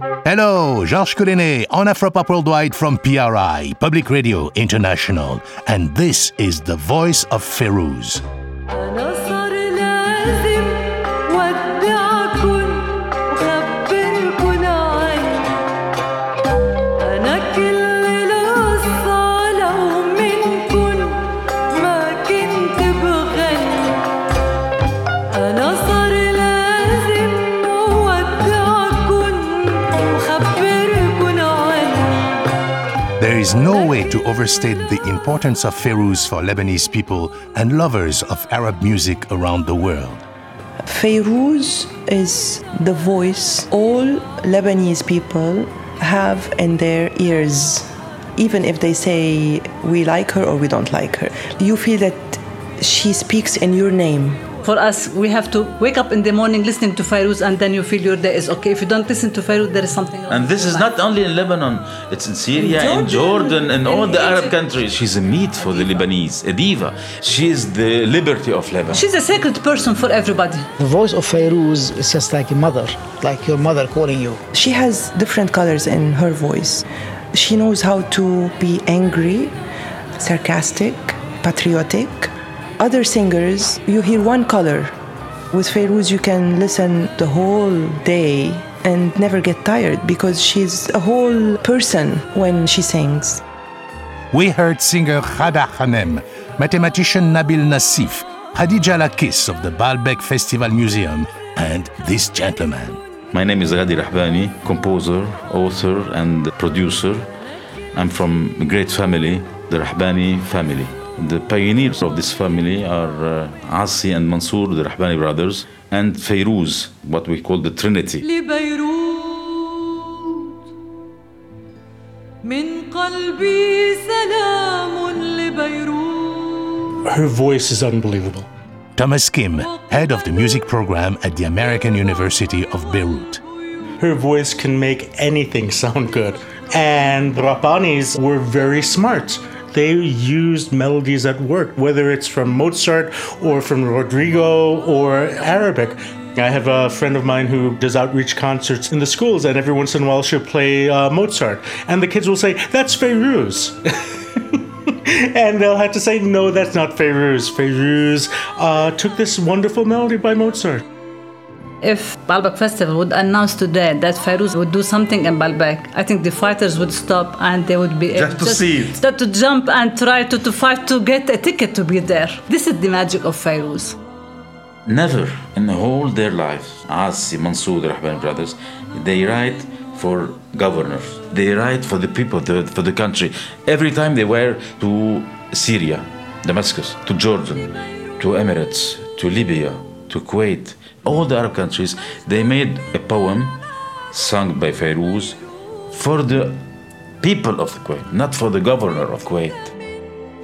Hello, Georges Collinet on Afropop Worldwide from PRI, Public Radio International, and this is the voice of Ferouz. Is no way to overstate the importance of Ferouz for Lebanese people and lovers of Arab music around the world. Fayrouz is the voice all Lebanese people have in their ears. Even if they say we like her or we don't like her, Do you feel that she speaks in your name. For us, we have to wake up in the morning listening to Fairuz and then you feel your day is okay. If you don't listen to Fairuz, there is something wrong. And this is not only in Lebanon, it's in Syria, in Jordan, in all the Arab countries. She's a meat for the Lebanese, a diva. She is the liberty of Lebanon. She's a sacred person for everybody. The voice of Fairuz is just like a mother, like your mother calling you. She has different colors in her voice. She knows how to be angry, sarcastic, patriotic. Other singers, you hear one color. With Fayrouz, you can listen the whole day and never get tired because she's a whole person when she sings. We heard singer Khada Hanem, mathematician Nabil Nassif, Khadija Lakis of the Baalbek Festival Museum, and this gentleman. My name is Ghadi Rahbani, composer, author, and producer. I'm from a great family, the Rahbani family. The pioneers of this family are uh, Asi and Mansour, the Rahbani brothers, and Fairuz, what we call the Trinity. Her voice is unbelievable. Thomas Kim, head of the music program at the American University of Beirut. Her voice can make anything sound good. And the Rahbanis were very smart they used melodies that worked, whether it's from Mozart or from Rodrigo or Arabic. I have a friend of mine who does outreach concerts in the schools, and every once in a while she'll play uh, Mozart. And the kids will say, That's Fayrouz. and they'll have to say, No, that's not Fayrouz. Fayrouz uh, took this wonderful melody by Mozart. If Baalbek Festival would announce today that Fairuz would do something in Baalbek, I think the fighters would stop and they would be Just to see it. Just to jump and try to, to fight to get a ticket to be there. This is the magic of Fairuz. Never in the whole their lives, Asi, Mansour, the Rahbani brothers, they write for governors. They write for the people, the, for the country. Every time they were to Syria, Damascus, to Jordan, to Emirates, to Libya, to Kuwait, all the Arab countries, they made a poem sung by Fayrouz for the people of Kuwait, not for the governor of Kuwait.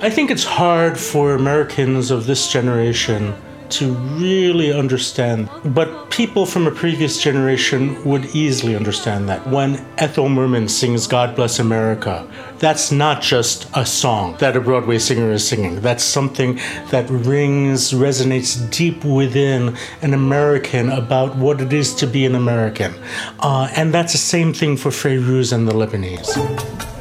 I think it's hard for Americans of this generation to really understand, but people from a previous generation would easily understand that. When Ethel Merman sings God Bless America, that's not just a song that a Broadway singer is singing. That's something that rings, resonates deep within an American about what it is to be an American. Uh, and that's the same thing for Fayrouz and the Lebanese.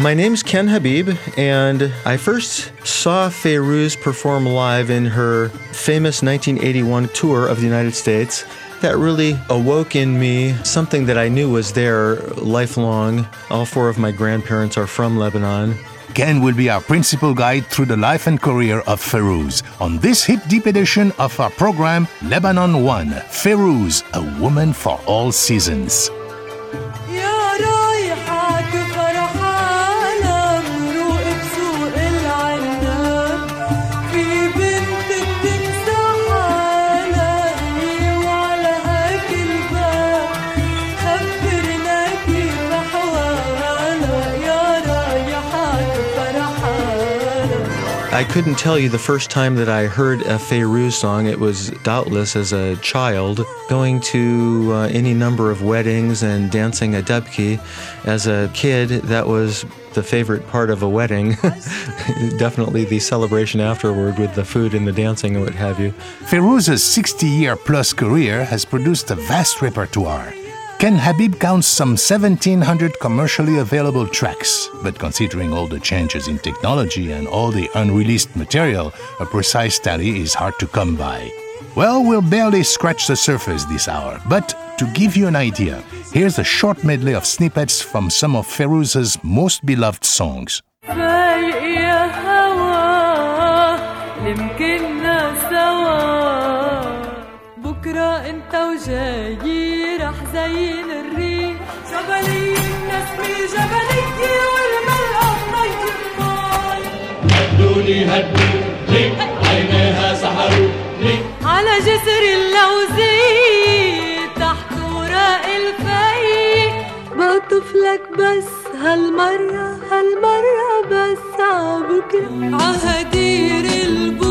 My name's Ken Habib, and I first saw Fayrouz perform live in her famous 1981 tour of the United States. That really awoke in me something that I knew was there lifelong. All four of my grandparents are from Lebanon. Ken will be our principal guide through the life and career of Ferouz on this hip deep edition of our program Lebanon One Ferouz, a woman for all seasons. I couldn't tell you the first time that I heard a Fairuz song. It was doubtless as a child, going to uh, any number of weddings and dancing a dubki. As a kid, that was the favorite part of a wedding. Definitely the celebration afterward with the food and the dancing and what have you. Ferouz's 60 year plus career has produced a vast repertoire. Ken Habib counts some 1,700 commercially available tracks, but considering all the changes in technology and all the unreleased material, a precise tally is hard to come by. Well, we'll barely scratch the surface this hour, but to give you an idea, here's a short medley of snippets from some of Ferouz's most beloved songs. انت وجاي رح زين الريح. جبلي النسمة جبلي والملقى بمي الماي هدوني هدوا لي عينيها سحروا لي. على جسر اللوزي تحت وراء الفي بقطف لك بس هالمرة هالمرة بس عبكرة عهدير البوسطة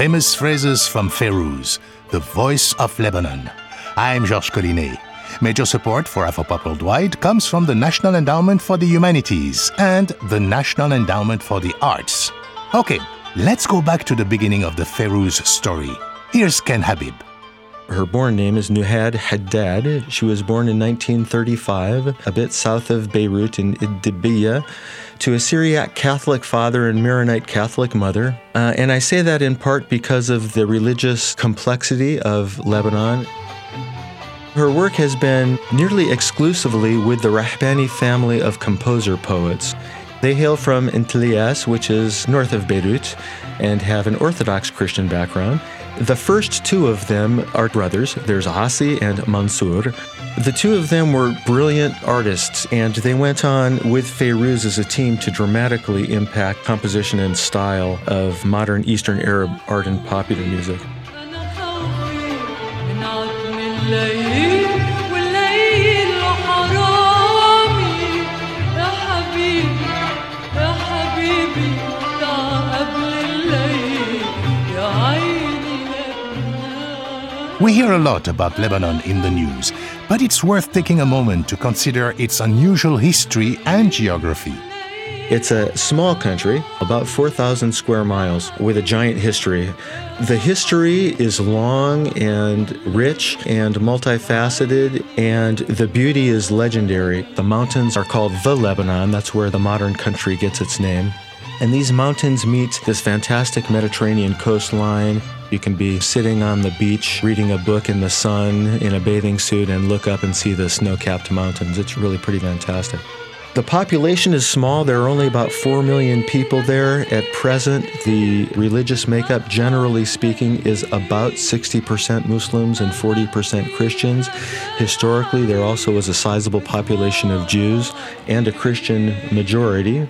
Famous phrases from Ferouz, the voice of Lebanon. I'm Georges Collinet. Major support for Afropop Worldwide comes from the National Endowment for the Humanities and the National Endowment for the Arts. Okay, let's go back to the beginning of the Ferouz story. Here's Ken Habib. Her born name is Nuhad Haddad. She was born in 1935, a bit south of Beirut in Iddibiya, to a Syriac Catholic father and Maronite Catholic mother. Uh, and I say that in part because of the religious complexity of Lebanon. Her work has been nearly exclusively with the Rahbani family of composer poets. They hail from Antelias, which is north of Beirut, and have an Orthodox Christian background. The first two of them are brothers. There's Asi and Mansour. The two of them were brilliant artists, and they went on with Feyruz as a team to dramatically impact composition and style of modern Eastern Arab art and popular music. We hear a lot about Lebanon in the news, but it's worth taking a moment to consider its unusual history and geography. It's a small country, about 4,000 square miles, with a giant history. The history is long and rich and multifaceted, and the beauty is legendary. The mountains are called the Lebanon, that's where the modern country gets its name. And these mountains meet this fantastic Mediterranean coastline. You can be sitting on the beach reading a book in the sun in a bathing suit and look up and see the snow capped mountains. It's really pretty fantastic. The population is small. There are only about 4 million people there. At present, the religious makeup, generally speaking, is about 60% Muslims and 40% Christians. Historically, there also was a sizable population of Jews and a Christian majority.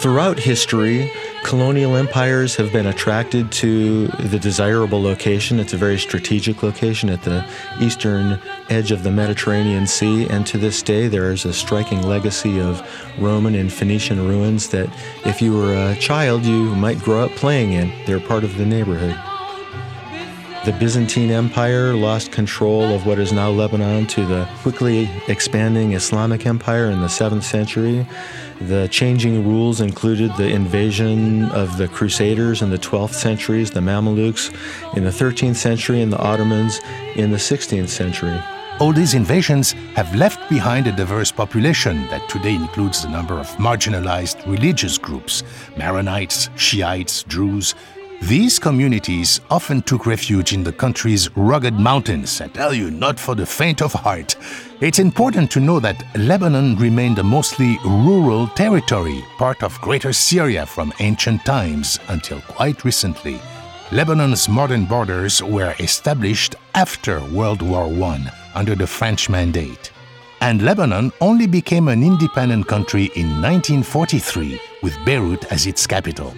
Throughout history, colonial empires have been attracted to the desirable location. It's a very strategic location at the eastern edge of the Mediterranean Sea, and to this day, there is a striking legacy of Roman and Phoenician ruins that, if you were a child, you might grow up playing in. They're part of the neighborhood. The Byzantine Empire lost control of what is now Lebanon to the quickly expanding Islamic Empire in the 7th century. The changing rules included the invasion of the Crusaders in the 12th centuries, the Mamelukes in the 13th century, and the Ottomans in the 16th century. All these invasions have left behind a diverse population that today includes a number of marginalized religious groups Maronites, Shiites, Druze. These communities often took refuge in the country's rugged mountains. I tell you, not for the faint of heart. It's important to know that Lebanon remained a mostly rural territory, part of Greater Syria from ancient times until quite recently. Lebanon's modern borders were established after World War I under the French mandate. And Lebanon only became an independent country in 1943 with Beirut as its capital.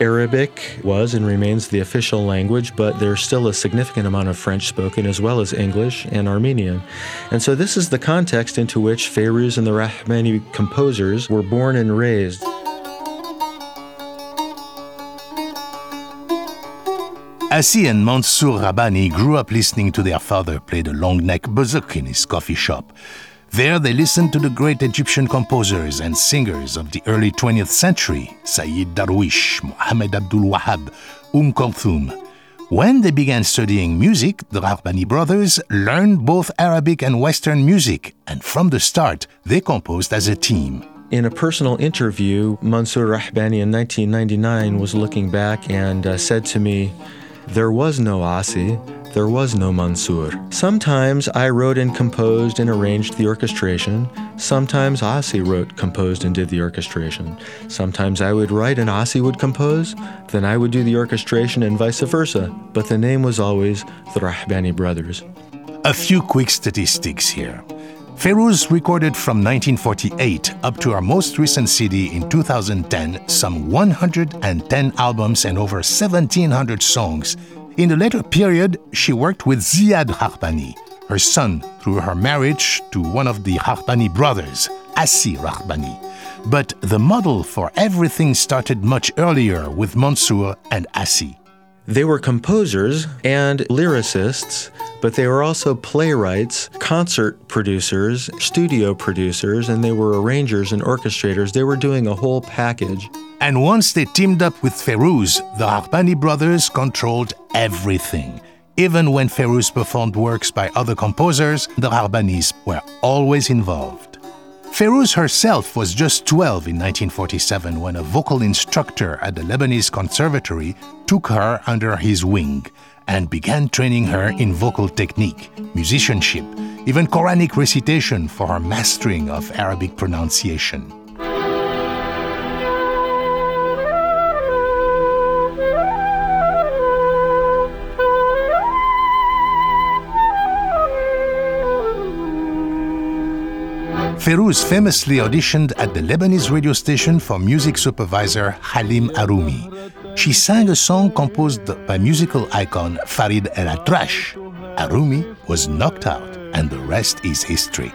Arabic was and remains the official language, but there's still a significant amount of French spoken as well as English and Armenian. And so this is the context into which Fairuz and the Rahbani composers were born and raised. Assi and Mansour Rahbani grew up listening to their father play the long neck bouzuk in his coffee shop. There they listened to the great Egyptian composers and singers of the early 20th century, Sayyid Darwish, Mohammed Abdul Wahab, Umm Kulthum. When they began studying music, the Rahbani brothers learned both Arabic and Western music, and from the start, they composed as a team. In a personal interview, Mansour Rahbani in 1999 was looking back and uh, said to me, There was no Asi, there was no Mansour. Sometimes I wrote and composed and arranged the orchestration. Sometimes Asi wrote, composed, and did the orchestration. Sometimes I would write and Asi would compose, then I would do the orchestration and vice versa. But the name was always the Rahbani brothers. A few quick statistics here. Feroz recorded from 1948 up to our most recent CD in 2010 some 110 albums and over 1,700 songs. In the later period, she worked with Ziad Rahbani, her son, through her marriage to one of the Rahbani brothers, Assi Rahbani. But the model for everything started much earlier with Mansour and Assi. They were composers and lyricists, but they were also playwrights, concert producers, studio producers, and they were arrangers and orchestrators. They were doing a whole package. And once they teamed up with Ferouz, the Rahbani brothers controlled everything. Even when Ferouz performed works by other composers, the Rahbanis were always involved. Ferouz herself was just 12 in 1947 when a vocal instructor at the Lebanese Conservatory took her under his wing and began training her in vocal technique, musicianship, even Quranic recitation for her mastering of Arabic pronunciation. Ferouz famously auditioned at the Lebanese radio station for music supervisor Halim Arumi. She sang a song composed by musical icon Farid El Atrash. Arumi was knocked out, and the rest is history.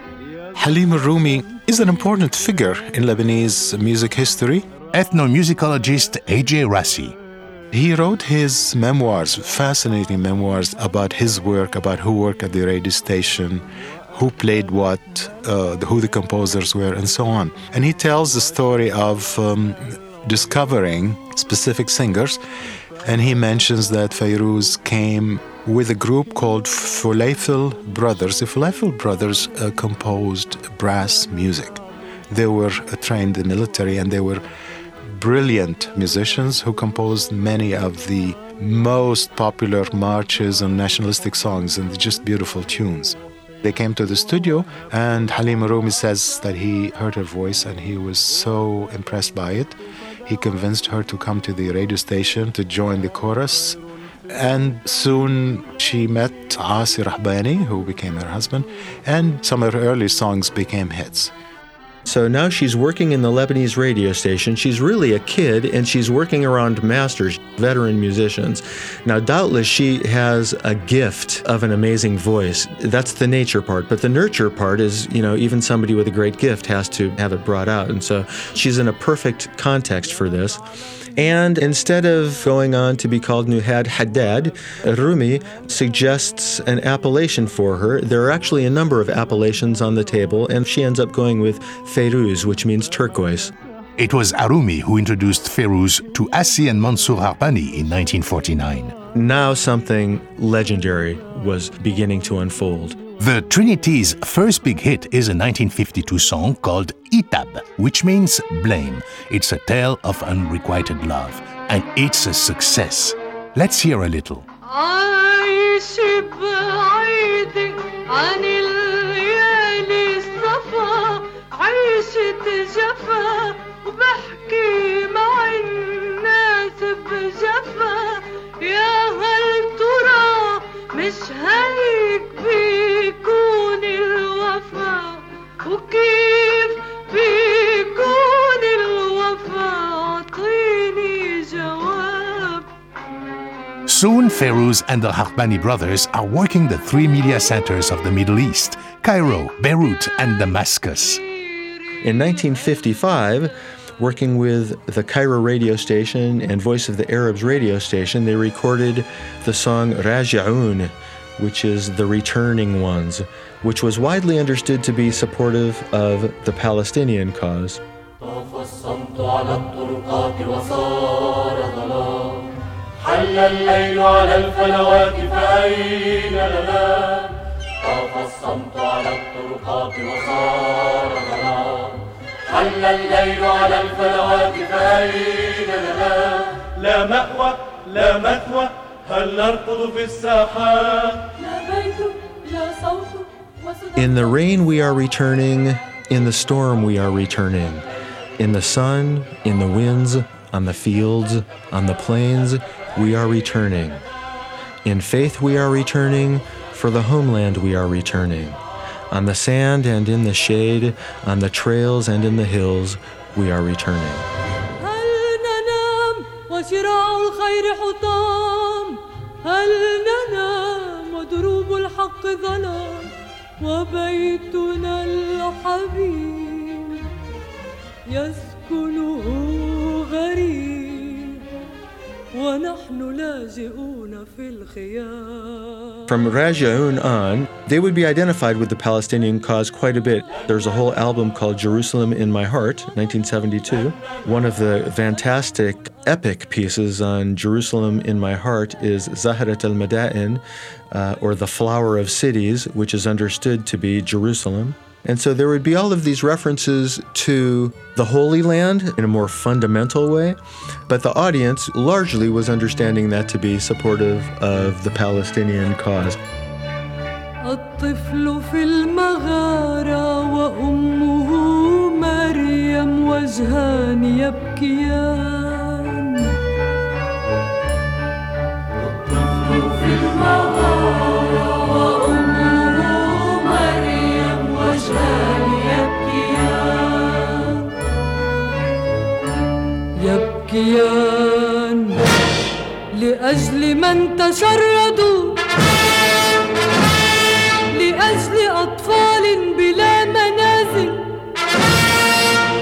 Halim Arumi is an important figure in Lebanese music history. Ethnomusicologist A.J. Racy. He wrote his memoirs, fascinating memoirs about his work, about who worked at the radio station, who played what, uh, who the composers were, and so on. And he tells the story of um, discovering specific singers. And he mentions that Fairuz came with a group called Fulaifil Brothers. The Fulaifil Brothers uh, composed brass music. They were uh, trained in the military and they were brilliant musicians who composed many of the most popular marches and nationalistic songs and just beautiful tunes. They came to the studio, and Halim Rumi says that he heard her voice and he was so impressed by it. He convinced her to come to the radio station to join the chorus. And soon she met Asi Rahbani, who became her husband, and some of her early songs became hits. So now she's working in the Lebanese radio station. She's really a kid and she's working around masters, veteran musicians. Now, doubtless, she has a gift of an amazing voice. That's the nature part. But the nurture part is, you know, even somebody with a great gift has to have it brought out. And so she's in a perfect context for this. And instead of going on to be called Nuhad Haddad, Rumi suggests an appellation for her. There are actually a number of appellations on the table, and she ends up going with Feiruz, which means turquoise. It was Arumi who introduced Ferouz to Assi and Mansour Rahbani in 1949. Now something legendary was beginning to unfold. The Trinity's first big hit is a 1952 song called Itab, which means blame. It's a tale of unrequited love, and it's a success. Let's hear a little. عايش بعيد عن الليالي الصفا عيشة جفا وبحكي مع الناس بجفا يا هل ترى مش هيك بيكون وكيف بيكون اعطيني جواب Soon Feruz and the Rahbani brothers are working the three media centers of the Middle East, Cairo, Beirut and Damascus. In 1955, working with the Cairo radio station and Voice of the Arabs radio station, they recorded the song Raji'un, which is the returning ones, which was widely understood to be supportive of the Palestinian cause. طاف الصمت على الطرقات وصار ظلام حل الليل على الفلوات فأين لنا طاف الصمت على الطرقات وصار ظلام حل الليل على الفلوات فأين لنا لا مأوى لا مثوى هل نركض في الساحات لا بيت لا صوت وصدى In the rain we are returning, in the storm we are returning. In the sun, in the winds, on the fields, on the plains, we are returning. In faith we are returning, for the homeland we are returning. On the sand and in the shade, on the trails and in the hills, we are returning. هل ننام وشراع الخير حطام هل ننام ودروب الحق ظلام وبيتنا الحبيب يسكنه غريب From Rajaun on, they would be identified with the Palestinian cause quite a bit. There's a whole album called Jerusalem in My Heart, 1972. One of the fantastic epic pieces on Jerusalem in My Heart is Zaharat al Mada'in, uh, or The Flower of Cities, which is understood to be Jerusalem. And so there would be all of these references to the Holy Land in a more fundamental way, but the audience largely was understanding that to be supportive of the Palestinian cause. الطفل في المغارة وأمه مريم وجهان يبكيان في المغارة يبكيان لأجل من تشردوا لأجل أطفال بلا منازل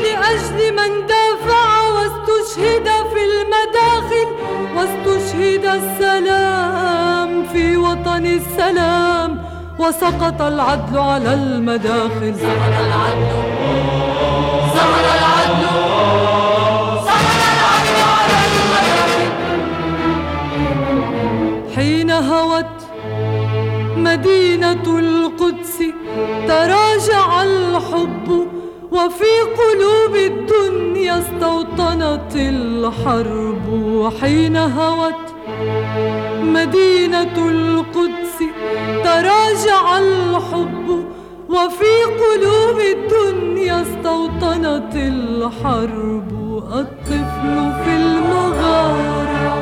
لأجل من دافع واستشهد في المداخل واستشهد السلام في وطن السلام وسقط العدل على المداخل. سقط العدل سقط العدل. هوت مدينة القدس تراجع الحب وفي قلوب الدنيا استوطنت الحرب حين هوت مدينة القدس تراجع الحب وفي قلوب الدنيا استوطنت الحرب الطفل في المغارة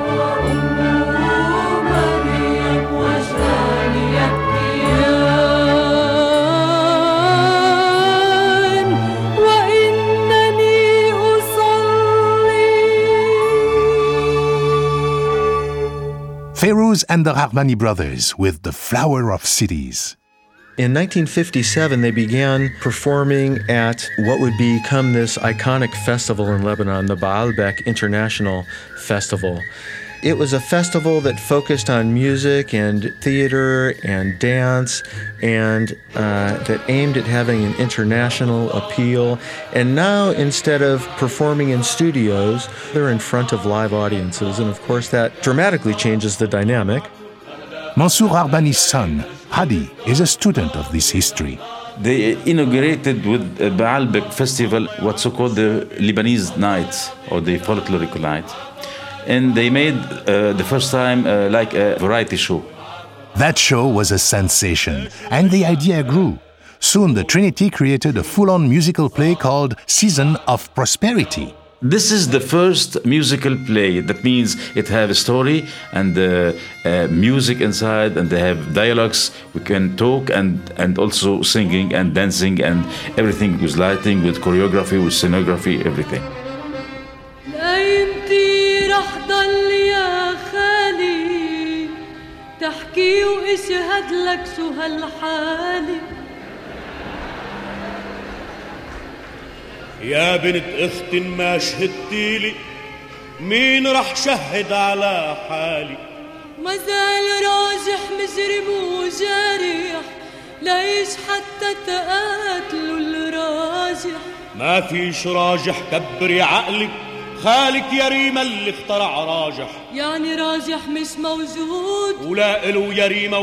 And the Rahbani brothers with The Flower of Cities. In 1957, they began performing at what would become this iconic festival in Lebanon, the Baalbek International Festival. It was a festival that focused on music and theater and dance and uh, that aimed at having an international appeal. And now, instead of performing in studios, they're in front of live audiences. And of course, that dramatically changes the dynamic. Mansour Rahbani's son, Hadi, is a student of this history. They inaugurated with a Baalbek festival what's so called the Lebanese night or the folkloric night. And they made uh, the first time uh, like a variety show. That show was a sensation, and the idea grew. Soon the Trinity created a full on musical play called Season of Prosperity. This is the first musical play. That means it have a story and uh, uh, music inside, and they have dialogues. We can talk and and also singing and dancing and everything with lighting, with choreography, with scenography, everything. تحكي واشهد لك شو هالحالة يا بنت أخت ما شهدتي لي مين رح شهد على حالي؟ ما زال راجح مجرم وجارح ليش حتى تقاتلوا الراجح؟ ما فيش راجح كبري عقلك يا ريما اللي اخترع راجح. يعني راجح مش موجود. ولا إلو يا ريما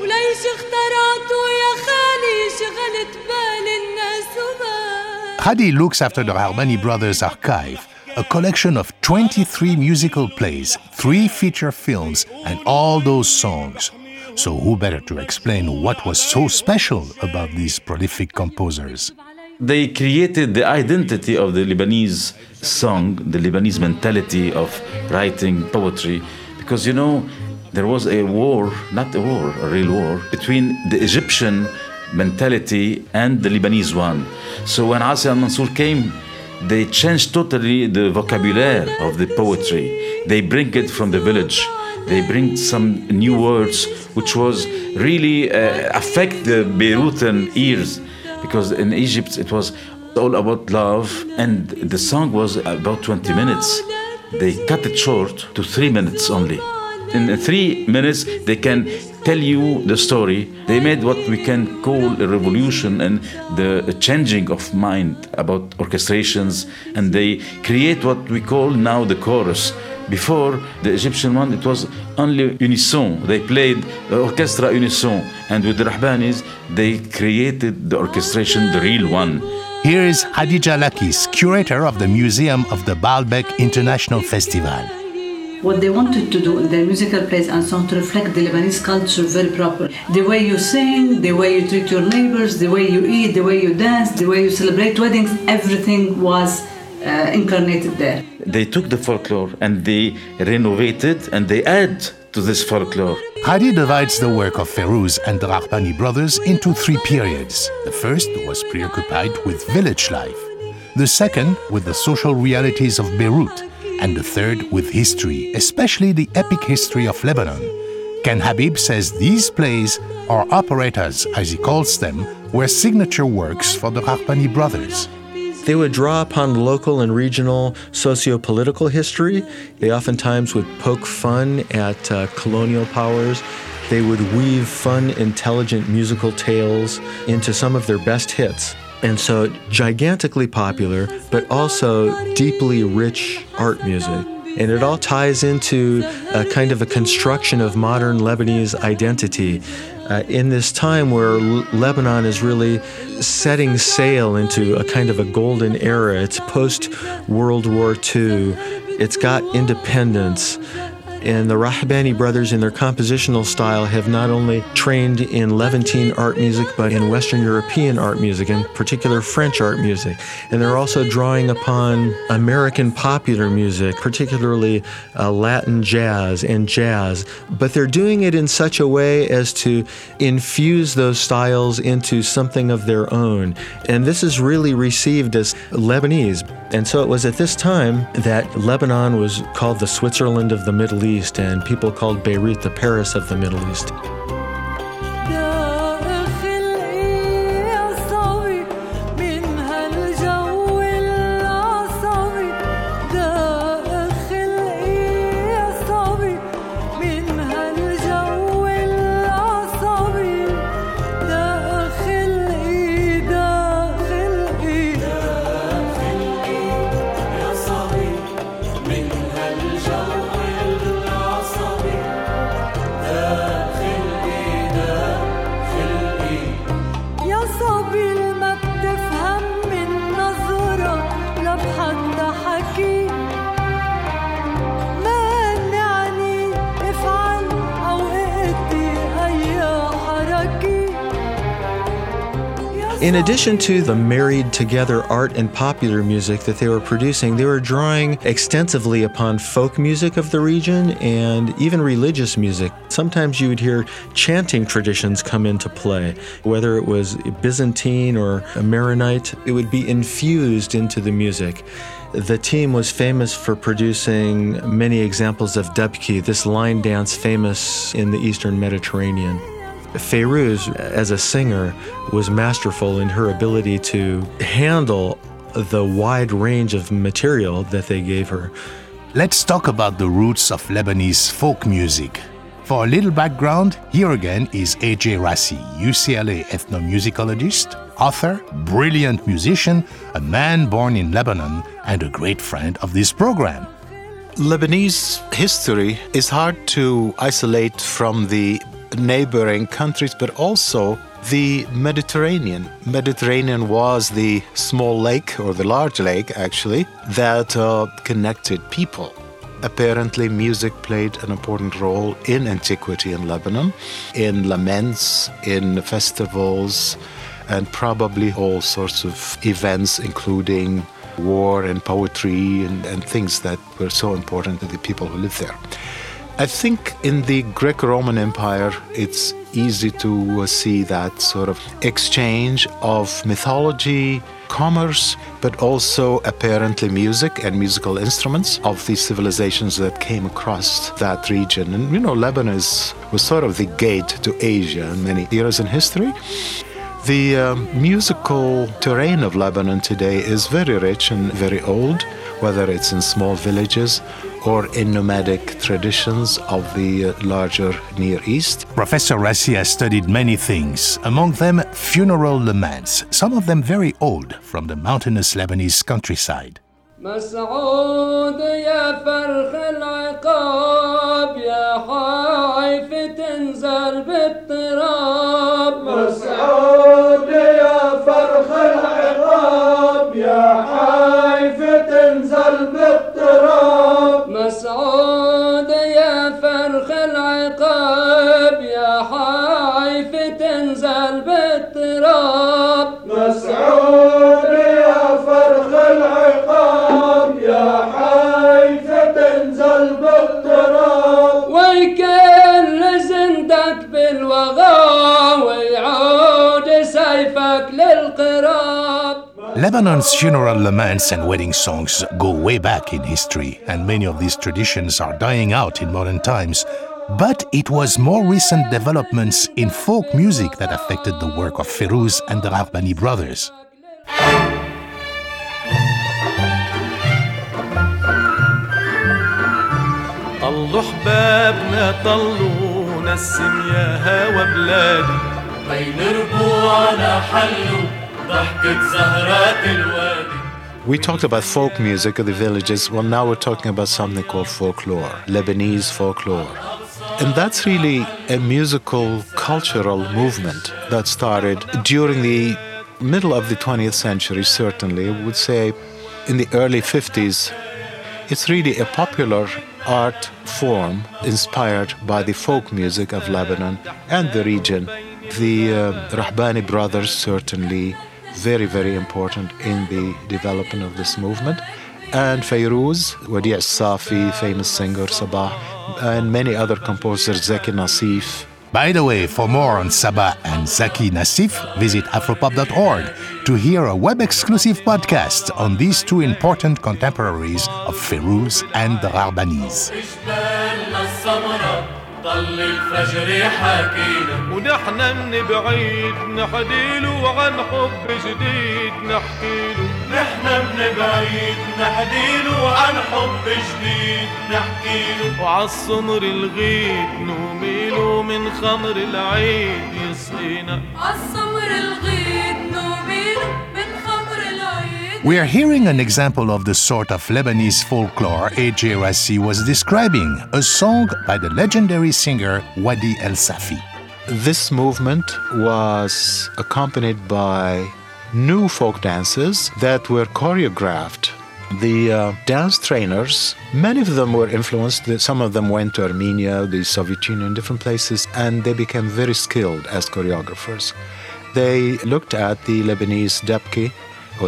وليش اخترعته يا خالي؟ شغلت بال الناس وبال. Hadi looks after the Rahbani Brothers archive, a collection of 23 musical plays, three feature films, and all those songs. So, who better to explain what was so special about these prolific composers? They created the identity of the Lebanese song, the Lebanese mentality of writing poetry, because you know, there was a war, not a war, a real war, between the Egyptian mentality and the Lebanese one. So when Asi al came, they changed totally the vocabulary of the poetry. They bring it from the village. They bring some new words, which was really uh, affect the Beirutan ears, because in Egypt it was all about love, and the song was about 20 minutes. They cut it short to three minutes only. In three minutes, they can tell you the story. They made what we can call a revolution and the changing of mind about orchestrations, and they create what we call now the chorus. Before the Egyptian one, it was only unison. They played orchestra unison, and with the Rahbanis, they created the orchestration, the real one. Here is Khadija Lakis, curator of the Museum of the Baalbek International Festival. What they wanted to do in their musical plays and so on to reflect the Lebanese culture very properly. The way you sing, the way you treat your neighbors, the way you eat, the way you dance, the way you celebrate weddings, everything was uh, incarnated there. They took the folklore and they renovated and they add to this folklore. Hadi divides the work of Ferouz and the Rahbani brothers into three periods. The first was preoccupied with village life, the second with the social realities of Beirut, and the third with history, especially the epic history of Lebanon. Ken Habib says these plays, or operettas as he calls them, were signature works for the Rahbani brothers. They would draw upon local and regional socio political history. They oftentimes would poke fun at uh, colonial powers. They would weave fun, intelligent musical tales into some of their best hits. And so, gigantically popular, but also deeply rich art music. And it all ties into a kind of a construction of modern Lebanese identity uh, in this time where L- Lebanon is really setting sail into a kind of a golden era. It's post World War II, it's got independence. And the Rahbani brothers, in their compositional style, have not only trained in Levantine art music, but in Western European art music, in particular French art music. And they're also drawing upon American popular music, particularly uh, Latin jazz and jazz. But they're doing it in such a way as to infuse those styles into something of their own. And this is really received as Lebanese. And so it was at this time that Lebanon was called the Switzerland of the Middle East. East, and people called Beirut the Paris of the Middle East. In addition to the married together art and popular music that they were producing, they were drawing extensively upon folk music of the region and even religious music. Sometimes you would hear chanting traditions come into play, whether it was Byzantine or Maronite, it would be infused into the music. The team was famous for producing many examples of debki, this line dance famous in the Eastern Mediterranean. Feiruz, as a singer, was masterful in her ability to handle the wide range of material that they gave her. Let's talk about the roots of Lebanese folk music. For a little background, here again is AJ Racy, UCLA ethnomusicologist, author, brilliant musician, a man born in Lebanon, and a great friend of this program. Lebanese history is hard to isolate from the neighboring countries, but also the Mediterranean. Mediterranean was the small lake, or the large lake actually, that uh, connected people. Apparently, music played an important role in antiquity in Lebanon, in laments, in festivals, and probably all sorts of events, including war and poetry and, and things that were so important to the people who lived there. I think in the Greco Roman Empire, it's easy to uh, see that sort of exchange of mythology, commerce, but also apparently music and musical instruments of these civilizations that came across that region. And you know, Lebanon was sort of the gate to Asia in many eras in history. The um, musical terrain of Lebanon today is very rich and very old, whether it's in small villages or in nomadic traditions of the uh, larger Near East. Professor Racy has studied many things, among them funeral laments, some of them very old from the mountainous Lebanese countryside. مسعود يا فرخ العقاب يا حايف تنزل بالتراب مسعود Lebanon's funeral laments and wedding songs go way back in history, and many of these traditions are dying out in modern times. But it was more recent developments in folk music that affected the work of Firouz and the Rahbani brothers. طلوا حبابنا يا هوا بلادي ربوعنا حلوا we talked about folk music of the villages. Well, now we're talking about something called folklore, Lebanese folklore. And that's really a musical, cultural movement that started during the middle of the 20th century, certainly. I would say in the early 50s. It's really a popular art form inspired by the folk music of Lebanon and the region. The uh, Rahbani brothers certainly very, very important in the development of this movement. And Fairuz, Wadi Safi, famous singer, Sabah, and many other composers, Zaki Nasif. By the way, for more on Sabah and Zaki Nasif, visit afropop.org to hear a web exclusive podcast on these two important contemporaries of Ferouz and the Rahbanis. ضل الفجر يحاكينا ونحن من بعيد نحديله عن حب جديد نحكيله نحن من بعيد نحديله عن حب جديد نحكيله وعالسمر الغيد نوميله من خمر العيد يسقينا. عالسمر الغيد نوميل من We are hearing an example of the sort of Lebanese folklore A.J. Racy was describing, a song by the legendary singer Wadi El Safi. This movement was accompanied by new folk dances that were choreographed. The uh, dance trainers, many of them were influenced, some of them went to Armenia, the Soviet Union, different places, and they became very skilled as choreographers. They looked at the Lebanese debki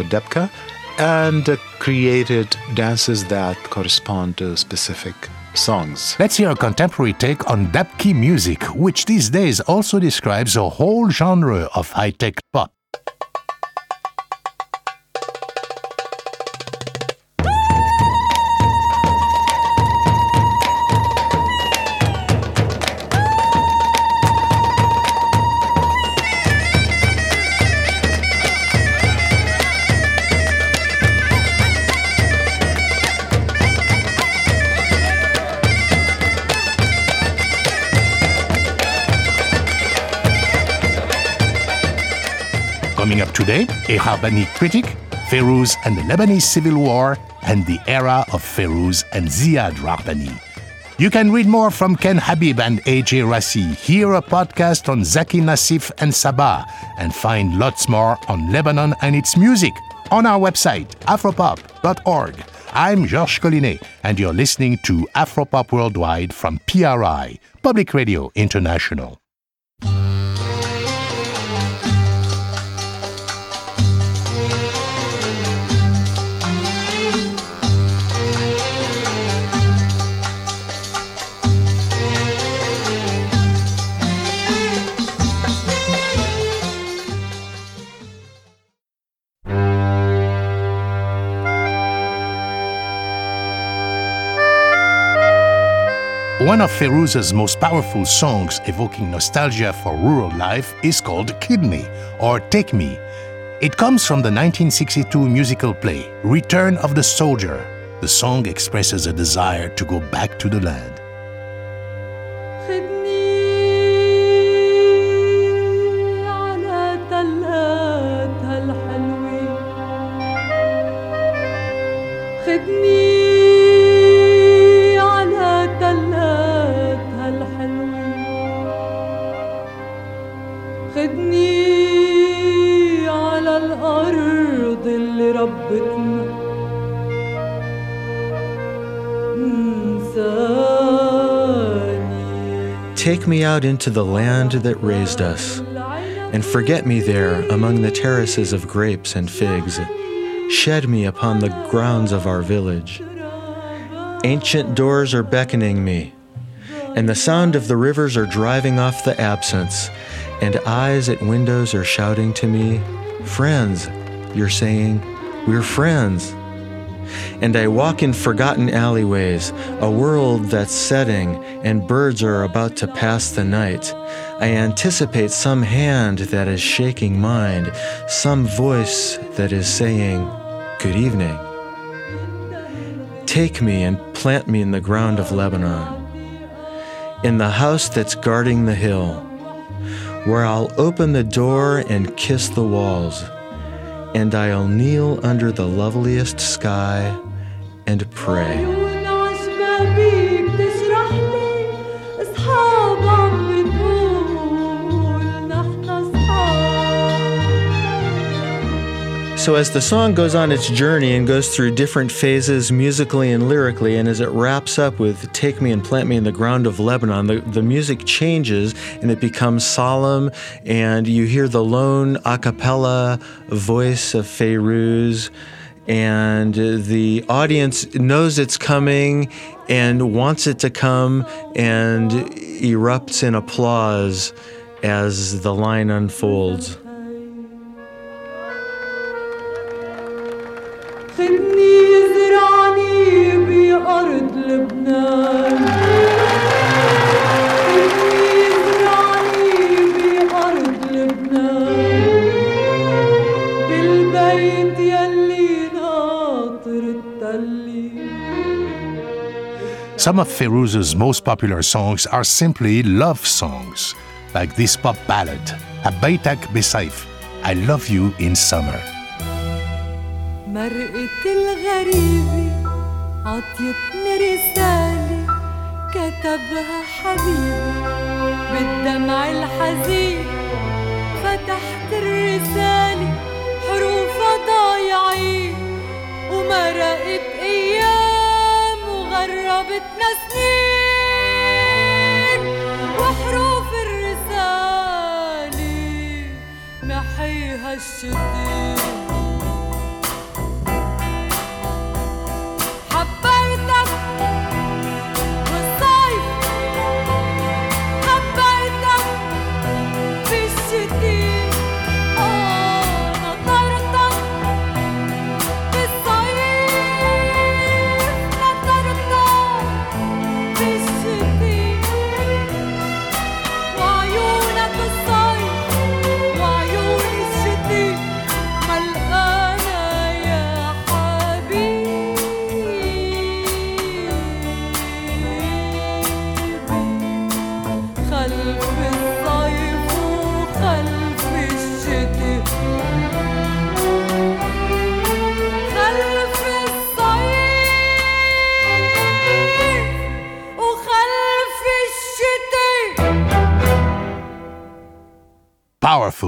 debka and uh, created dances that correspond to specific songs. Let's hear a contemporary take on Dabki music, which these days also describes a whole genre of high tech pop. A Rahbani critic, Ferouz and the Lebanese Civil War, and the era of Ferouz and Ziad Rahbani. You can read more from Ken Habib and AJ Racy, hear a podcast on Zaki Nassif and Sabah, and find lots more on Lebanon and its music on our website, afropop.org. I'm Georges Collinet, and you're listening to Afropop Worldwide from PRI, Public Radio International. One of Fairuz's most powerful songs evoking nostalgia for rural life is called Khidni or Take Me. It comes from the 1962 musical play Return of the Soldier. The song expresses a desire to go back to the land. Take me out into the land that raised us, and forget me there among the terraces of grapes and figs. Shed me upon the grounds of our village. Ancient doors are beckoning me, and the sound of the rivers are driving off the absence, and eyes at windows are shouting to me, Friends, you're saying, We're friends. And I walk in forgotten alleyways, a world that's setting, and birds are about to pass the night. I anticipate some hand that is shaking mine, some voice that is saying, Good evening. Take me and plant me in the ground of Lebanon, in the house that's guarding the hill, where I'll open the door and kiss the walls and I'll kneel under the loveliest sky and pray. So, as the song goes on its journey and goes through different phases musically and lyrically, and as it wraps up with Take Me and Plant Me in the Ground of Lebanon, the, the music changes and it becomes solemn, and you hear the lone a cappella voice of Fairuz, and the audience knows it's coming and wants it to come and erupts in applause as the line unfolds. Some of Fairuz's most popular songs are simply love songs, like this pop ballad, Abaitak Besaif, I Love You in Summer. مرقة الغريبة عطيتني رسالة كتبها حبيبي. بالدمع الحزين فتحت الرسالة حروفها ضايعين ومرقت أيام وغربتنا سنين وحروف الرسالة محيها الشتين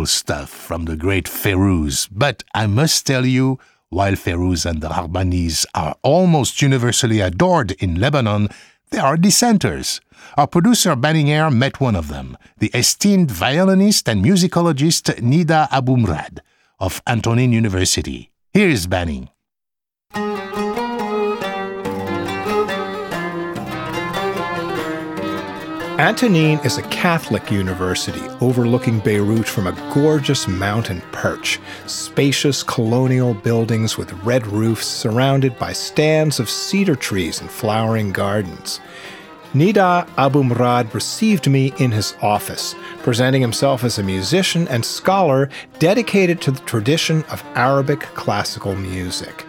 stuff from the great Fairuz. But I must tell you, while Fairuz and the Rahbanis are almost universally adored in Lebanon, there are dissenters. Our producer Banning Eyre met one of them, the esteemed violinist and musicologist Nida Abumrad of Antonine University. Here's Banning. Antonine is a Catholic university overlooking Beirut from a gorgeous mountain perch. Spacious colonial buildings with red roofs surrounded by stands of cedar trees and flowering gardens. Nida Abumrad received me in his office, presenting himself as a musician and scholar dedicated to the tradition of Arabic classical music.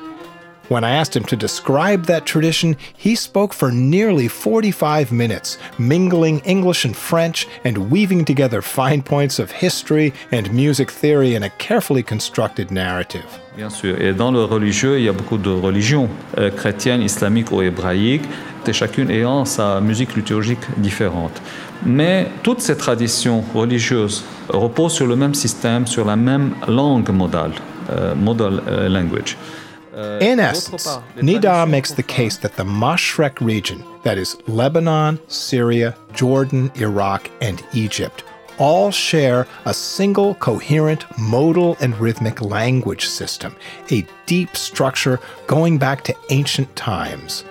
When I asked him to describe that tradition, he spoke for nearly 45 minutes, mingling English and French and weaving together fine points of history and music theory in a carefully constructed narrative. Bien sûr. Et dans le religieux, il y a beaucoup de religions euh, chrétiennes, islamiques ou hébraïques, et chacune ayant sa musique liturgique différente. Mais toutes ces traditions religieuses reposent sur le même système, sur la même langue modale, euh, modal euh, language. Euh, In essence, part, les Nida makes the case that the Mashrek region, that is, Lebanon, Syria, Jordan, Iraq, and Egypt, all share a single coherent modal and rhythmic language system, a deep structure going back to ancient times.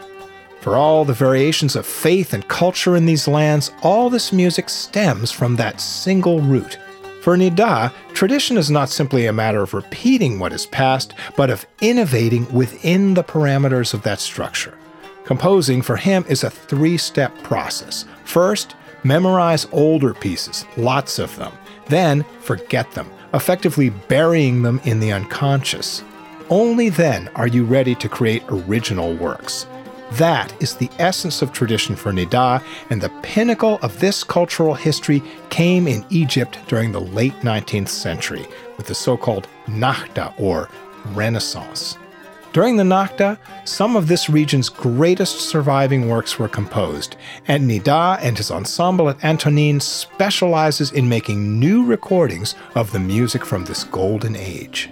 For all the variations of faith and culture in these lands, all this music stems from that single root. For Nida, tradition is not simply a matter of repeating what is past, but of innovating within the parameters of that structure. Composing for him is a three step process. First, memorize older pieces, lots of them. Then, forget them, effectively burying them in the unconscious. Only then are you ready to create original works. That is the essence of tradition for Nida, and the pinnacle of this cultural history came in Egypt during the late 19th century with the so called Nahda or Renaissance. During the Nahda, some of this region's greatest surviving works were composed, and Nida and his ensemble at Antonine specializes in making new recordings of the music from this golden age.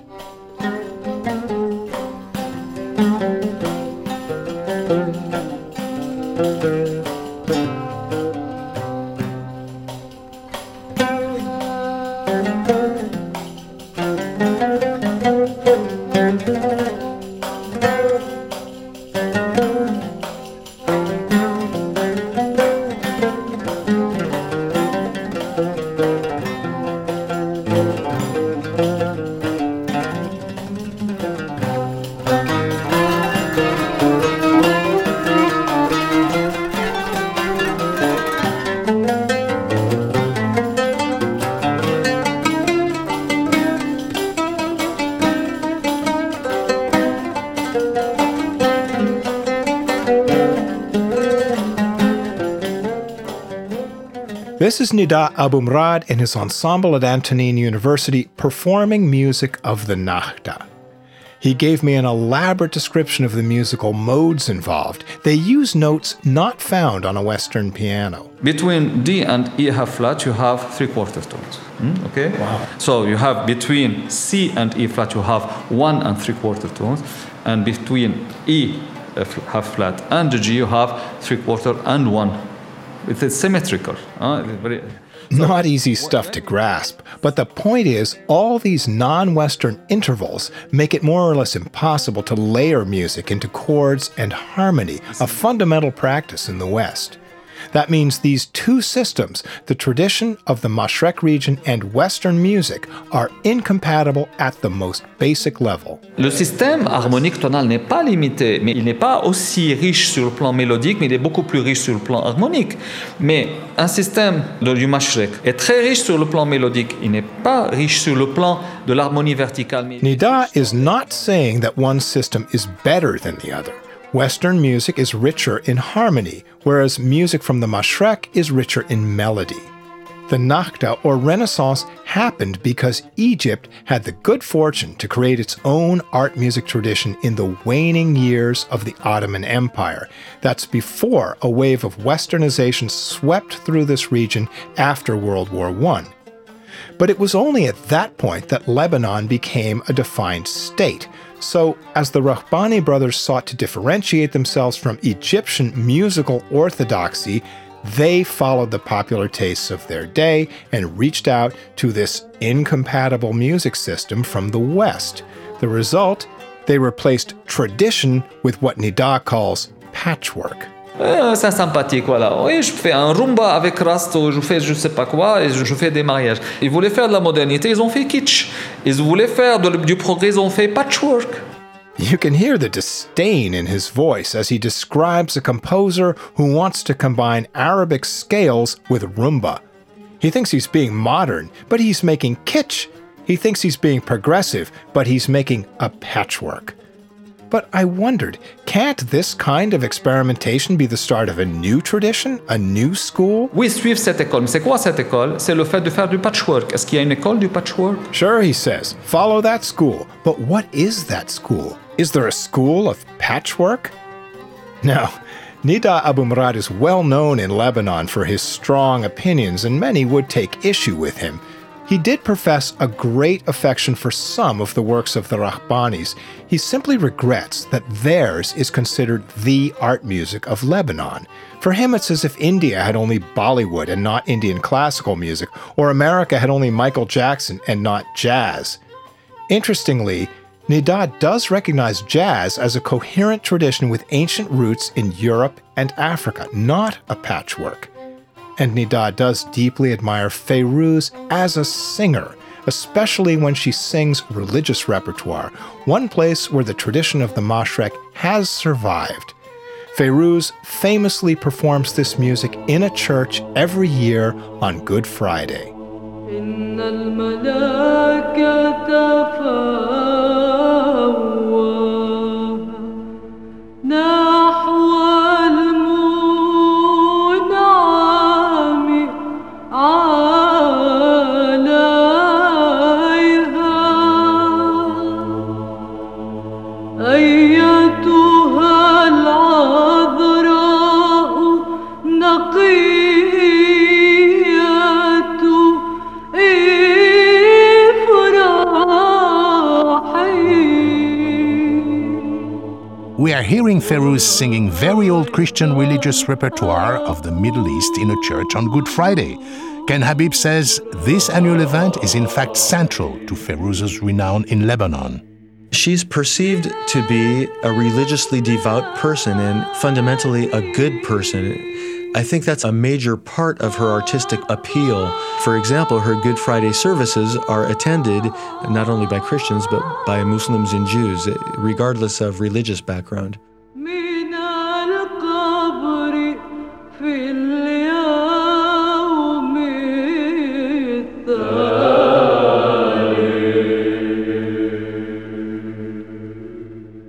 This is Nida Abumrad and his ensemble at Antonine University performing music of the Nahda. He gave me an elaborate description of the musical modes involved. They use notes not found on a Western piano. Between D and E half flat, you have three quarter tones. Hmm? Okay. Wow. So you have between C and E flat, you have one and three quarter tones, and between E uh, half flat and G, you have three quarter and one. It's symmetrical. huh? It's very- Not easy stuff to grasp, but the point is, all these non Western intervals make it more or less impossible to layer music into chords and harmony, a fundamental practice in the West. That means these two systems, the tradition of the Mashrek region and Western music, are incompatible at the most basic level. Le système harmonique tonal n'est pas limité, mais il n'est pas aussi riche sur le plan mélodique, mais il est beaucoup plus riche sur le plan harmonique. Mais un système de, du Mashrek est très riche sur le plan mélodique, il n'est pas riche sur le plan de l'harmonie verticale. Nida is not saying that one system is better than the other. Western music is richer in harmony, whereas music from the Mashrek is richer in melody. The Nahda or Renaissance happened because Egypt had the good fortune to create its own art music tradition in the waning years of the Ottoman Empire. That's before a wave of westernization swept through this region after World War I. But it was only at that point that Lebanon became a defined state. So, as the Rahbani brothers sought to differentiate themselves from Egyptian musical orthodoxy, they followed the popular tastes of their day and reached out to this incompatible music system from the West. The result? They replaced tradition with what Nida calls patchwork. Euh, c'est sympathique, voilà. Oui, je fais un rumba avec Rasto, je fais je sais pas quoi, et je fais des mariages. Ils voulaient faire de la modernité, ils ont fait kitsch. Ils voulaient faire de- du progrès, ils ont fait patchwork. You can hear the disdain in his voice as he describes a composer who wants to combine Arabic scales with rumba. He thinks he's being modern, but he's making kitsch. He thinks he's being progressive, but he's making a patchwork. But I wondered, can't this kind of experimentation be the start of a new tradition, a new school? Oui, suivre cette école. Mais c'est quoi cette école C'est le fait de faire du patchwork. Est-ce qu'il y a une école du patchwork Sure, he says, follow that school. But what is that school? Is there a school of patchwork? No. Nida Abu Murad is well known in Lebanon for his strong opinions, and many would take issue with him. He did profess a great affection for some of the works of the Rahbanis. He simply regrets that theirs is considered the art music of Lebanon. For him, it's as if India had only Bollywood and not Indian classical music, or America had only Michael Jackson and not jazz. Interestingly, Nida does recognize jazz as a coherent tradition with ancient roots in Europe and Africa, not a patchwork. And Nida does deeply admire Fairuz as a singer, especially when she sings religious repertoire, one place where the tradition of the Mashrek has survived. Fairuz famously performs this music in a church every year on Good Friday. Fairuz singing very old Christian religious repertoire of the Middle East in a church on Good Friday. Ken Habib says this annual event is in fact central to Fairuz's renown in Lebanon. She's perceived to be a religiously devout person and fundamentally a good person. I think that's a major part of her artistic appeal. For example, her Good Friday services are attended not only by Christians but by Muslims and Jews, regardless of religious background.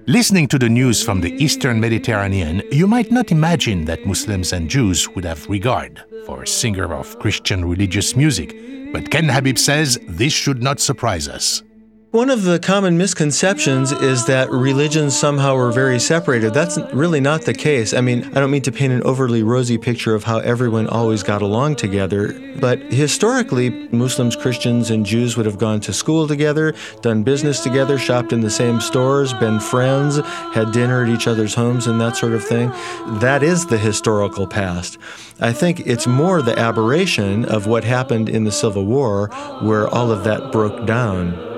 Listening to the news from the Eastern Mediterranean, you might not imagine that Muslims and Jews would have regard for a singer of Christian religious music. But Ken Habib says this should not surprise us. One of the common misconceptions is that religions somehow are very separated. That's really not the case. I mean, I don't mean to paint an overly rosy picture of how everyone always got along together, but historically, Muslims, Christians, and Jews would have gone to school together, done business together, shopped in the same stores, been friends, had dinner at each other's homes, and that sort of thing. That is the historical past. I think it's more the aberration of what happened in the Civil War where all of that broke down.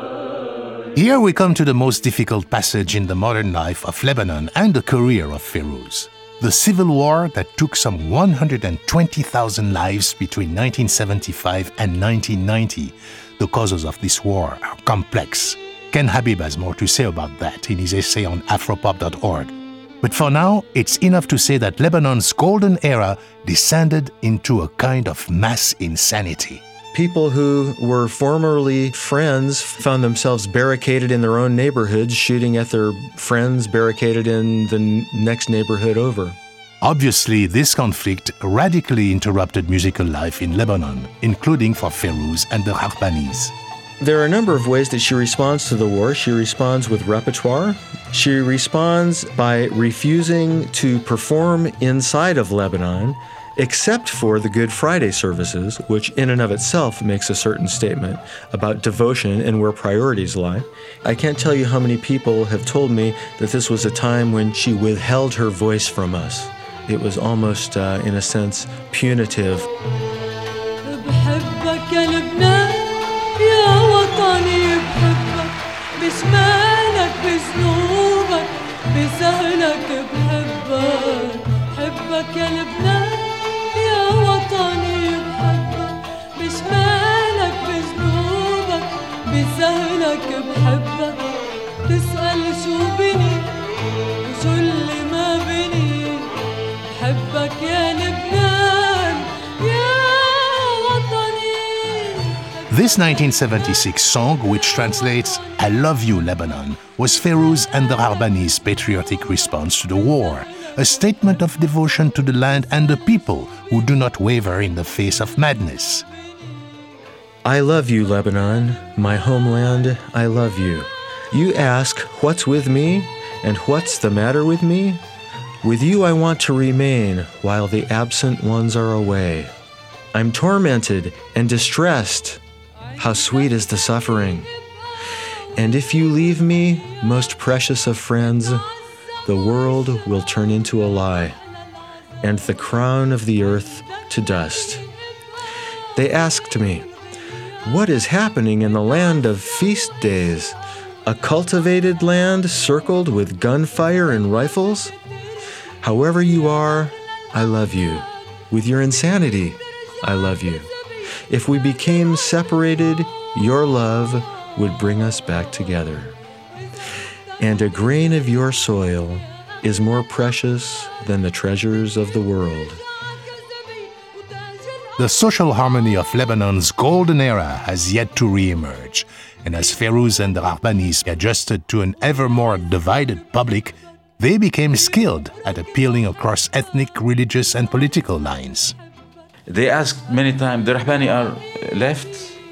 Here we come to the most difficult passage in the modern life of Lebanon and the career of Fairuz. The civil war that took some 120,000 lives between 1975 and 1990. The causes of this war are complex. Ken Habib has more to say about that in his essay on afropop.org. But for now, it's enough to say that Lebanon's golden era descended into a kind of mass insanity. People who were formerly friends found themselves barricaded in their own neighborhoods, shooting at their friends barricaded in the next neighborhood over. Obviously, this conflict radically interrupted musical life in Lebanon, including for Fairuz and the Rahbanis. There are a number of ways that she responds to the war. She responds with repertoire. She responds by refusing to perform inside of Lebanon except for the Good Friday services, which in and of itself makes a certain statement about devotion and where priorities lie. I can't tell you how many people have told me that this was a time when she withheld her voice from us. It was almost, uh, in a sense, punitive. This 1976 song, which translates I Love You, Lebanon, was Fairuz and the Rahbani's patriotic response to the war, a statement of devotion to the land and the people who do not waver in the face of madness. I love you, Lebanon, my homeland, I love you. You ask, What's with me? And what's the matter with me? With you I want to remain while the absent ones are away. I'm tormented and distressed. How sweet is the suffering. And if you leave me, most precious of friends, the world will turn into a lie, and the crown of the earth to dust. They asked me, What is happening in the land of feast days? A cultivated land circled with gunfire and rifles? However you are, I love you. With your insanity, I love you. If we became separated, your love would bring us back together. And a grain of your soil is more precious than the treasures of the world. The social harmony of Lebanon's golden era has yet to re-emerge, and as Fairuz and the Rahbanis adjusted to an ever more divided public, they became skilled at appealing across ethnic, religious, and political lines. They asked many times, the Rahbani are left,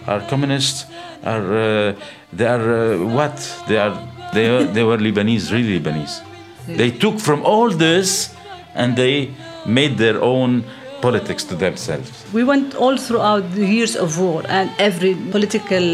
are communists, are uh, they are uh, what? They are they, they were Lebanese, really Lebanese. They took from all this and they made their own politics to themselves. We went all throughout the years of war, and every political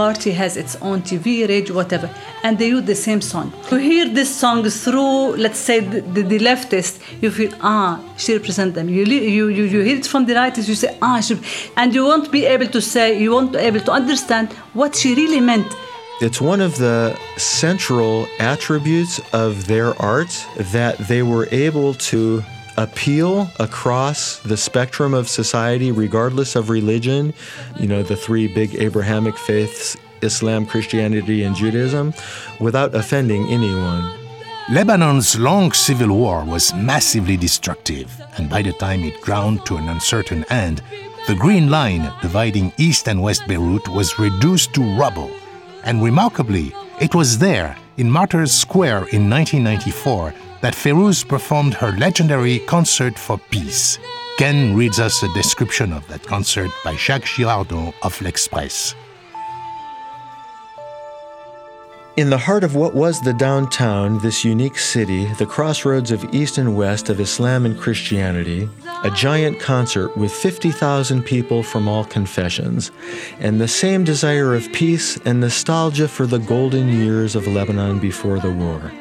party has its own TV, radio, whatever, and they use the same song. To hear this song through, let's say, the, the, the leftist, you feel, ah, she represents them. You, you, you, you hear it from the rightist, you say, ah, she, and you won't be able to say, you won't be able to understand what she really meant. It's one of the central attributes of their art that they were able to appeal across the spectrum of society, regardless of religion. You know, the three big Abrahamic faiths Islam, Christianity, and Judaism, without offending anyone. Lebanon's long civil war was massively destructive, and by the time it ground to an uncertain end, the Green Line dividing East and West Beirut was reduced to rubble. And remarkably, it was there, in Martyrs Square in 1994, that Fairuz performed her legendary Concert for Peace. Ken reads us a description of that concert by Jacques Girardon of L'Express. In the heart of what was the downtown, this unique city, the crossroads of East and West of Islam and Christianity, a giant concert with 50,000 people from all confessions, and the same desire of peace and nostalgia for the golden years of Lebanon before the war.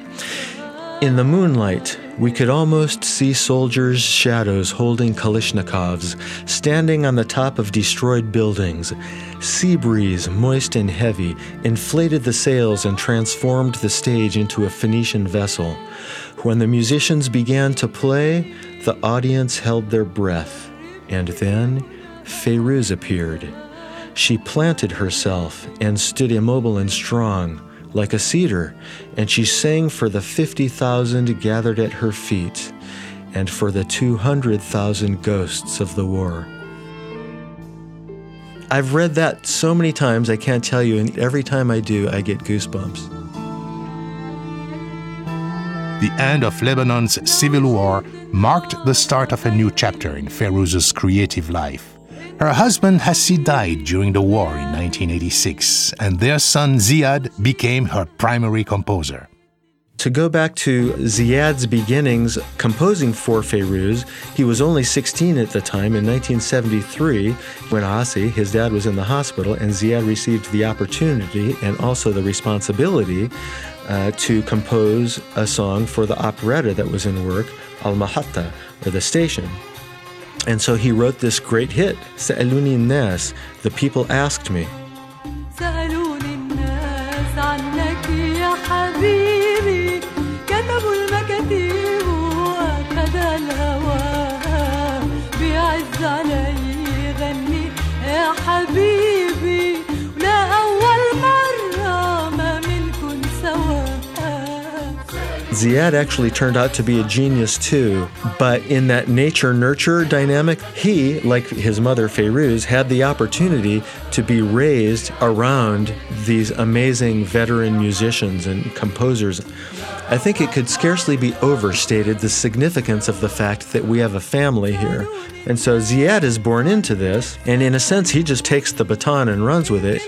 In the moonlight, we could almost see soldiers' shadows holding Kalashnikovs, standing on the top of destroyed buildings. Sea breeze, moist and heavy, inflated the sails and transformed the stage into a Phoenician vessel. When the musicians began to play, the audience held their breath. And then Fairuz appeared. She planted herself and stood immobile and strong like a cedar, and she sang for the 50,000 gathered at her feet and for the 200,000 ghosts of the war. I've read that so many times I can't tell you, and every time I do, I get goosebumps. The end of Lebanon's civil war marked the start of a new chapter in Fairuz's creative life. Her husband Asi died during the war in 1986, and their son Ziad became her primary composer. To go back to Ziad's beginnings composing for Fairuz, he was only 16 at the time in 1973 when Asi, his dad, was in the hospital, and Ziad received the opportunity and also the responsibility uh, to compose a song for the operetta that was in work, Al Mahatta, or the station. And so he wrote this great hit, Sa'aluni Nas, The People Asked Me. Ziad actually turned out to be a genius too, but in that nature nurture dynamic, he, like his mother Fairuz, had the opportunity to be raised around these amazing veteran musicians and composers. I think it could scarcely be overstated the significance of the fact that we have a family here. And so Ziad is born into this, and in a sense, he just takes the baton and runs with it.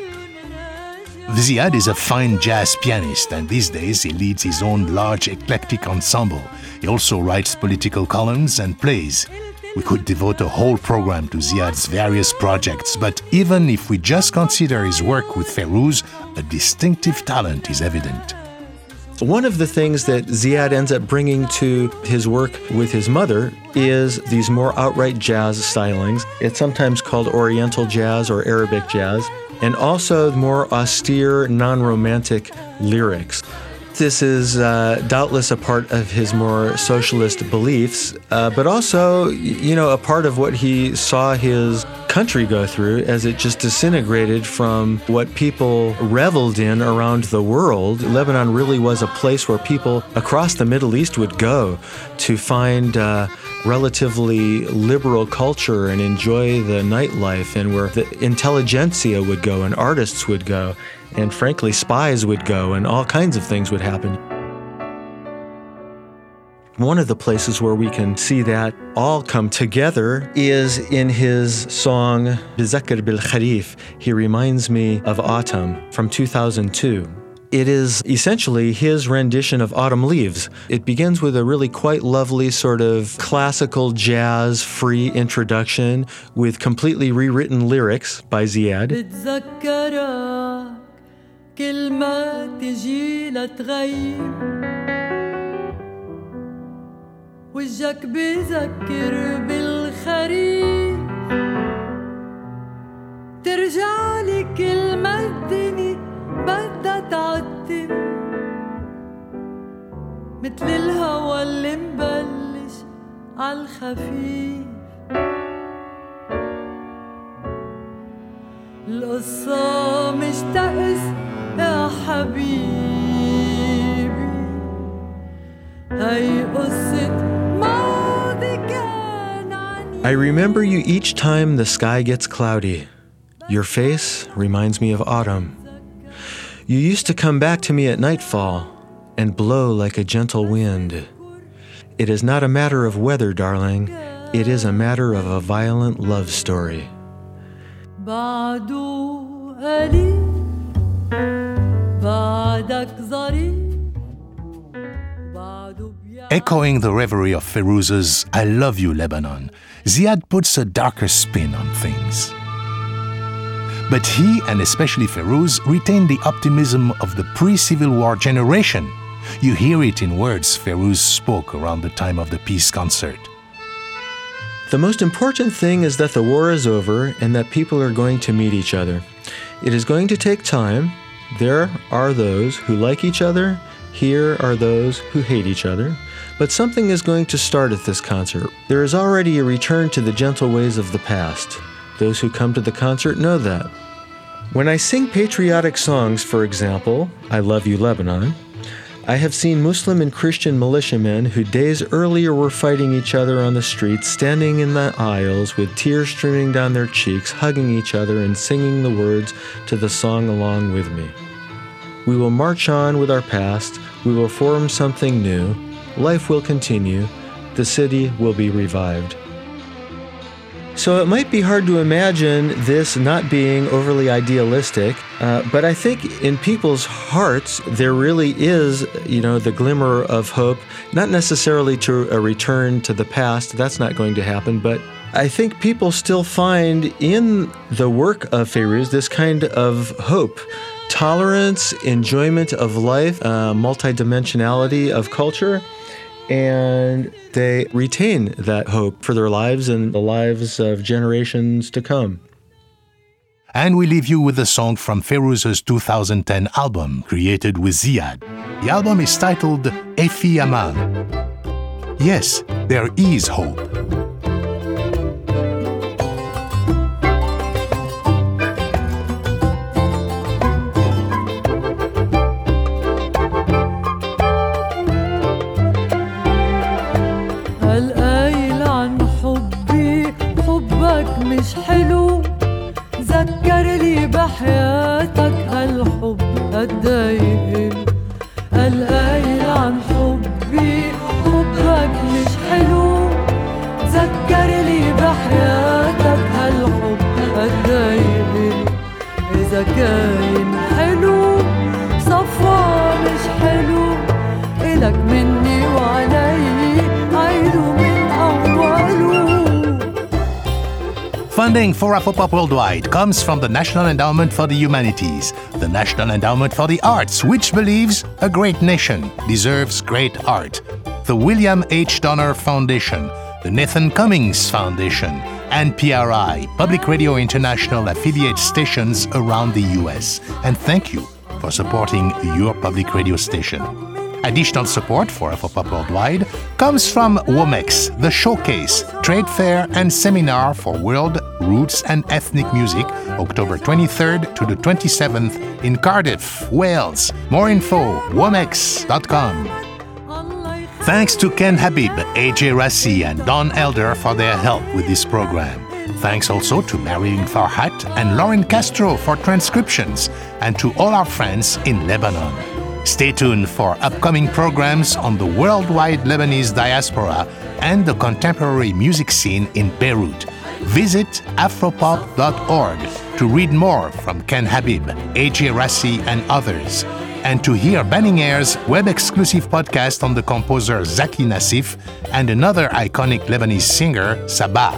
Ziad is a fine jazz pianist, and these days he leads his own large eclectic ensemble. He also writes political columns and plays. We could devote a whole program to Ziad's various projects, but even if we just consider his work with Fairuz, a distinctive talent is evident. One of the things that Ziad ends up bringing to his work with his mother is these more outright jazz stylings. It's sometimes called Oriental jazz or Arabic jazz, and also more austere, non romantic lyrics. This is uh, doubtless a part of his more socialist beliefs, uh, but also, you know, a part of what he saw his country go through as it just disintegrated from what people reveled in around the world. Lebanon really was a place where people across the Middle East would go to find uh, relatively liberal culture and enjoy the nightlife, and where the intelligentsia would go and artists would go, and frankly, spies would go, and all kinds of things would happen. One of the places where we can see that all come together is in his song Bizakr bil Kharif. He reminds me of autumn from 2002. It is essentially his rendition of Autumn Leaves. It begins with a really quite lovely sort of classical jazz free introduction with completely rewritten lyrics by Ziad. كل ما تجي لتغيب وجهك بذكر بالخريف. ترجع لي كل ما الدنيا بدها تعتم مثل الهوى اللي مبلش عالخفيف. القصة مش تأس I remember you each time the sky gets cloudy. Your face reminds me of autumn. You used to come back to me at nightfall and blow like a gentle wind. It is not a matter of weather, darling. It is a matter of a violent love story. Echoing the reverie of Fairuz's I Love You, Lebanon, Ziad puts a darker spin on things. But he, and especially Fairuz, retain the optimism of the pre Civil War generation. You hear it in words Fairuz spoke around the time of the peace concert. The most important thing is that the war is over and that people are going to meet each other. It is going to take time. There are those who like each other, here are those who hate each other. But something is going to start at this concert. There is already a return to the gentle ways of the past. Those who come to the concert know that. When I sing patriotic songs, for example, I Love You Lebanon, I have seen Muslim and Christian militiamen who days earlier were fighting each other on the streets, standing in the aisles with tears streaming down their cheeks, hugging each other and singing the words to the song along with me. We will march on with our past, we will form something new, life will continue, the city will be revived. So it might be hard to imagine this not being overly idealistic, uh, but I think in people's hearts there really is, you know, the glimmer of hope. Not necessarily to a return to the past, that's not going to happen, but I think people still find in the work of Fairuz this kind of hope. Tolerance, enjoyment of life, uh, multidimensionality of culture, and they retain that hope for their lives and the lives of generations to come. And we leave you with a song from Fairuz's 2010 album, created with Ziad. The album is titled Efi Amal. Yes, there is hope. Funding for Afropop Worldwide comes from the National Endowment for the Humanities, the National Endowment for the Arts, which believes a great nation deserves great art, the William H. Donner Foundation, the Nathan Cummings Foundation, and PRI, Public Radio International affiliate stations around the US. And thank you for supporting your public radio station. Additional support for Afropop Worldwide comes from WOMEX, the Showcase, Trade Fair and Seminar for World Roots and Ethnic Music, October 23rd to the 27th in Cardiff, Wales. More info, womex.com. Thanks to Ken Habib, AJ Racy, and Don Elder for their help with this program. Thanks also to Marilyn Farhat and Lauren Castro for transcriptions, and to all our friends in Lebanon. Stay tuned for upcoming programs on the worldwide Lebanese diaspora and the contemporary music scene in Beirut. Visit afropop.org to read more from Ken Habib, AJ Racy, and others, and to hear Banning Eyre's web exclusive podcast on the composer Zaki Nassif and another iconic Lebanese singer, Sabah.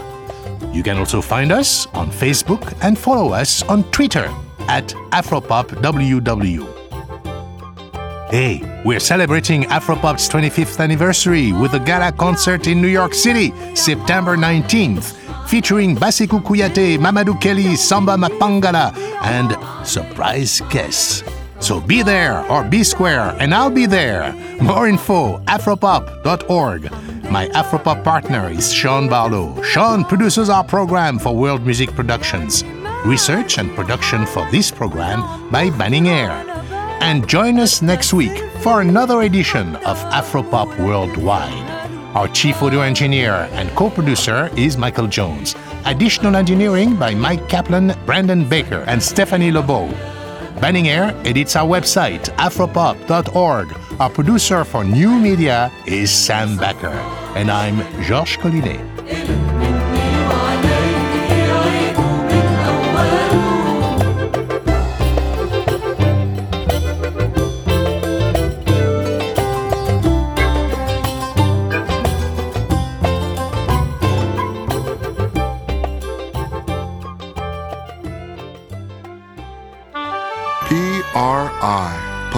You can also find us on Facebook and follow us on Twitter at AfropopWW. Hey, we're celebrating Afropop's 25th anniversary with a gala concert in New York City, September 19th, featuring Bassekou Kouyate, Mamadou Kelly, Samba Mapangala, and surprise guests. So be there or be square, and I'll be there. More info, afropop.org. My Afropop partner is Sean Barlow. Sean produces our program for World Music Productions. Research and production for this program by Banning Eyre. And join us next week for another edition of Afropop Worldwide. Our chief audio engineer and co producer is Michael Jones. Additional engineering by Mike Kaplan, Brandon Baker, and Stephanie LeBeau. Banning Eyre edits our website, afropop.org. Our producer for new media is Sam Becker. And I'm Georges Collinet.